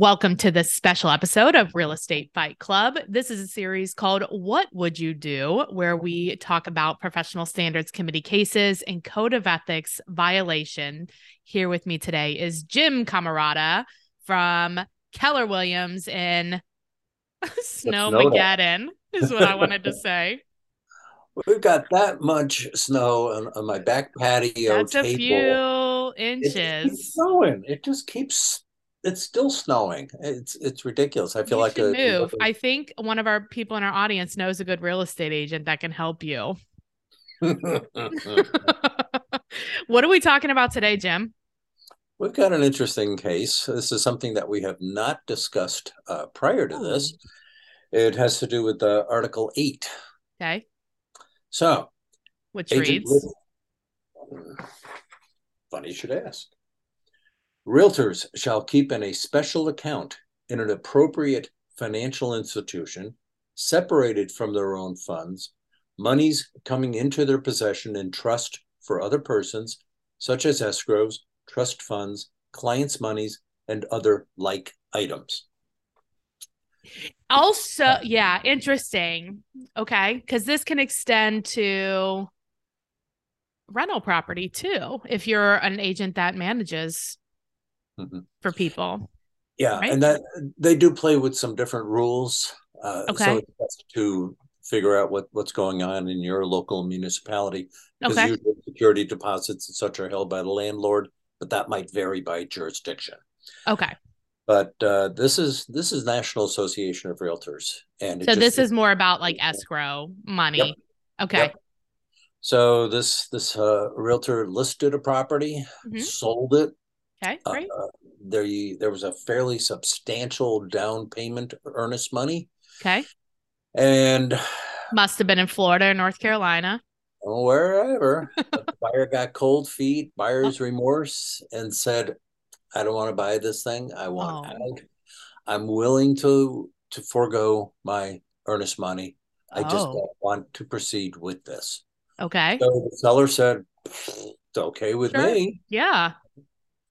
Welcome to this special episode of Real Estate Fight Club. This is a series called What Would You Do, where we talk about professional standards committee cases and code of ethics violation. Here with me today is Jim Camarada from Keller Williams in Snowmageddon, is what I wanted to say. We've got that much snow on, on my back patio. That's a few inches. It keeps snowing. It just keeps it's still snowing. It's it's ridiculous. I feel You like a, move. I think one of our people in our audience knows a good real estate agent that can help you. what are we talking about today, Jim? We've got an interesting case. This is something that we have not discussed uh, prior to this. It has to do with uh, Article Eight. Okay. So, Which Agent reads Liv- Funny you should ask. Realtors shall keep in a special account in an appropriate financial institution, separated from their own funds, monies coming into their possession in trust for other persons, such as escrows, trust funds, clients' monies, and other like items. also, uh, yeah, interesting. Okay. Because this can extend to rental property too, if you're an agent that manages Mhm. for people. Yeah, Right. and that they do play with some different rules. Uh, Okay. So it's best to figure out what, what's going on in your local municipality. Because Okay. usually security deposits and such are held by the landlord, but that might vary by jurisdiction. Okay. But uh, this is this is National Association of Realtors, and So this is more about like escrow money. Yep. Okay. Yep. so this this uh, realtor listed a property, Mhm. sold it. Okay. Uh, Great. there you, there was a fairly substantial down payment earnest money, Okay. and Must have been in Florida or North Carolina. wherever the buyer got cold feet, buyer's remorse, and said, "I don't want to buy this thing. I want Oh. out. I'm willing to to forego my earnest money. I just Oh. don't want to proceed with this." Okay. So the seller said, "It's okay with Sure. me." Yeah.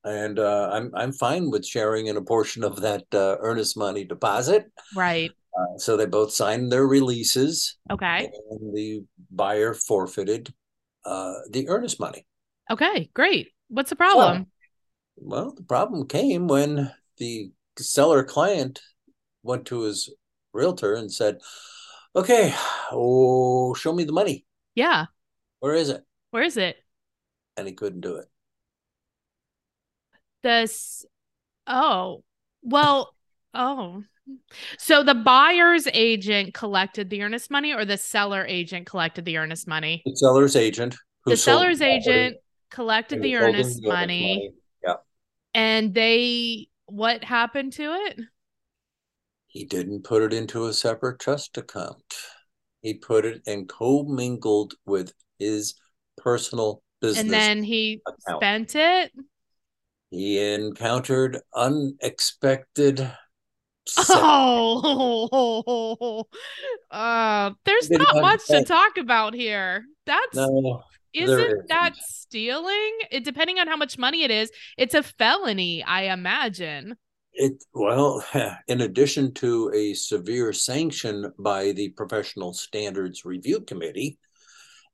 And uh, I'm I'm fine with sharing in a portion of that uh, earnest money deposit. Right. Uh, so they both signed their releases, Okay. and the buyer forfeited uh, the earnest money. Okay. Great. What's the problem? Well, the problem came when the seller client went to his realtor and said, "Okay, oh, show me the money. yeah. Where is it?" Where is it? And he couldn't do it. This. Oh. Well. Oh. So the buyer's agent collected the earnest money, or the seller agent collected the earnest money? The seller's agent, who The seller's agent collected the earnest earnest money, Yeah. and they. What happened to it? He didn't put it into a separate trust account. He put it and commingled with his personal business. and then he account. spent it. He encountered unexpected. Oh, uh, there's not much to talk about here. That's No, isn't that isn't. stealing? It depending on how much money it is, it's a felony, I imagine. it well, in addition to a severe sanction by the Professional Standards Review Committee,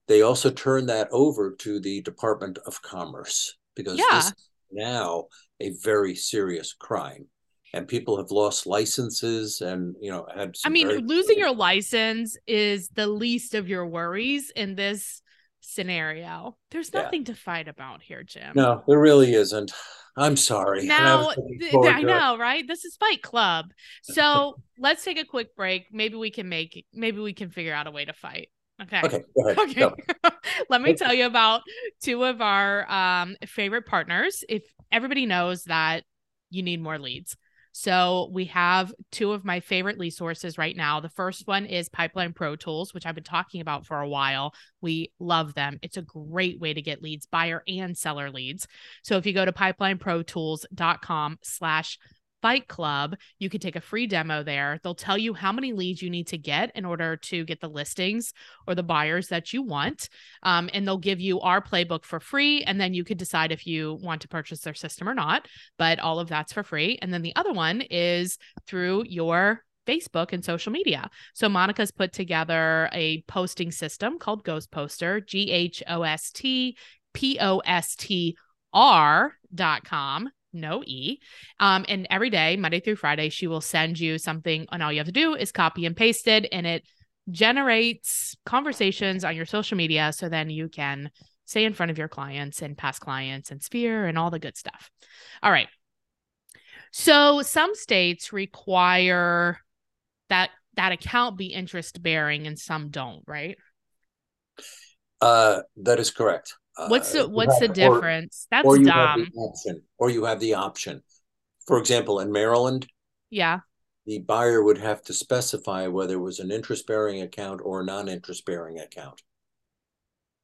they also turned that over to the Department of Commerce because Yeah. this is now a very serious crime. And people have lost licenses and you know had I mean, very losing your license is the least of your worries in this scenario. There's Yeah. nothing to fight about here, Jim. No, there really isn't. I'm sorry. And I Now, th- I it. know, right? This is Fight Club. So let's take a quick break. Maybe we can make, maybe we can figure out a way to fight. Okay. Okay. Okay. Let me tell you about two of our um, favorite partners. If everybody knows that you need more leads. So we have two of my favorite lead sources right now. The first one is Pipeline Pro Tools, which I've been talking about for a while. We love them. It's a great way to get leads, buyer and seller leads. So if you go to pipelineprotools.com slash Fight Club, you could take a free demo there. They'll tell you how many leads you need to get in order to get the listings or the buyers that you want. Um, and they'll give you our playbook for free. And then you could decide if you want to purchase their system or not. But all of that's for free. And then the other one is through your Facebook and social media. So Monica's put together a posting system called Ghost Poster, G H O S T P O S T R.com no E. Um, and every day, Monday through Friday, she will send you something, and all you have to do is copy and paste it, and it generates conversations on your social media so then you can stay in front of your clients and past clients and sphere and all the good stuff. All right. So some states require that that account be interest bearing and some don't, right? Uh, that is correct. What's the Uh, what's the or- difference? That's or you have dumb. option, or you have the option. For example, in Maryland, Yeah. the buyer would have to specify whether it was an interest-bearing account or a non-interest bearing account.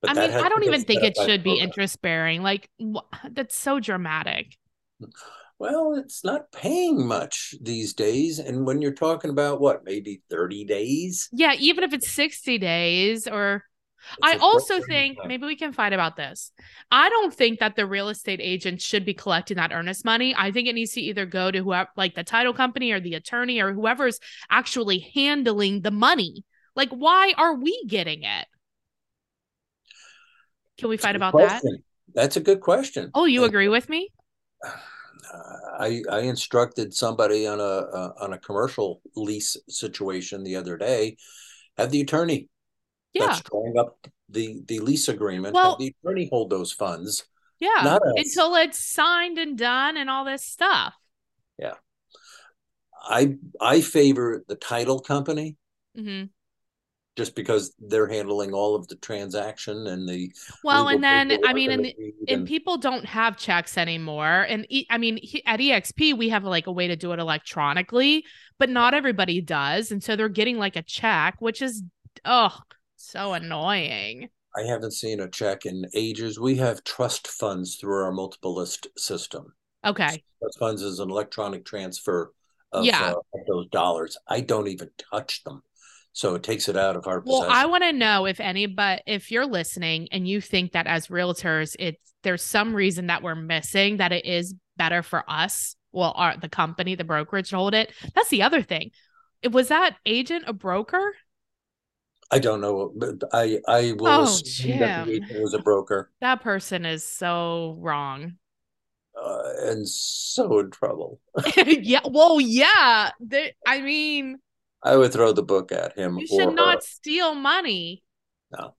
But I mean, I don't even think it should be interest bearing. Like wh- that's so dramatic. Well, it's not paying much these days. And when you're talking about what, maybe 30 days? Yeah, even if it's 60 days or it's I also think time. maybe we can fight about this. I don't think that the real estate agent should be collecting that earnest money. I think it needs to either go to whoever, like the title company or the attorney or whoever's actually handling the money. Like, why are we getting it? Can we fight about that? That's a good question. Oh, you And, agree with me? I I instructed somebody on a uh, on a commercial lease situation the other day. Have the attorney Yeah. that's drawing up the the lease agreement. Well- the attorney hold those funds. Yeah. Not. Until it's signed and done and all this stuff. Yeah i I favor the title company mm-hmm. just because they're handling all of the transaction and the Well, and then, I mean, and and the and and- people don't have checks anymore and e- i mean he, at exp we have like a way to do it electronically but not everybody does and so they're getting like a check which is oh so annoying I haven't seen a check in ages. We have trust funds through our multiple list system. okay Trust funds is an electronic transfer of, Yeah. uh, of those dollars. I don't even touch them. So it takes it out of our well possession. i want to know if any but if you're listening and you think that as realtors it's there's some reason that we're missing that it is better for us well our the company the brokerage to hold it that's the other thing It- was that agent a broker I don't know, but I I will Oh, assume that was a broker that person is so wrong uh, and so in trouble. yeah. Well, yeah. There, I mean, I would throw the book at him. you should her. not steal money. No.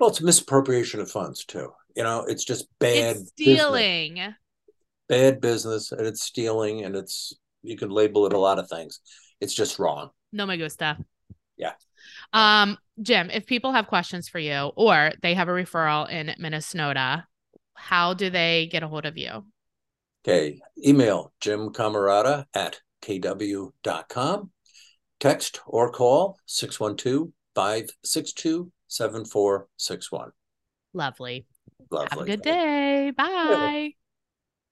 Well, it's misappropriation of funds too. You know, it's just bad it's business. stealing. bad business, and it's stealing, and it's you can label it a lot of things. It's just wrong. No me gusta. Yeah. Um, Jim, if people have questions for you or they have a referral in Minnesota, how do they get a hold of you? Okay, email Jim Camarada at kw.com. Text or call 612 562 7461. Lovely. Lovely. Have a good day. Bye.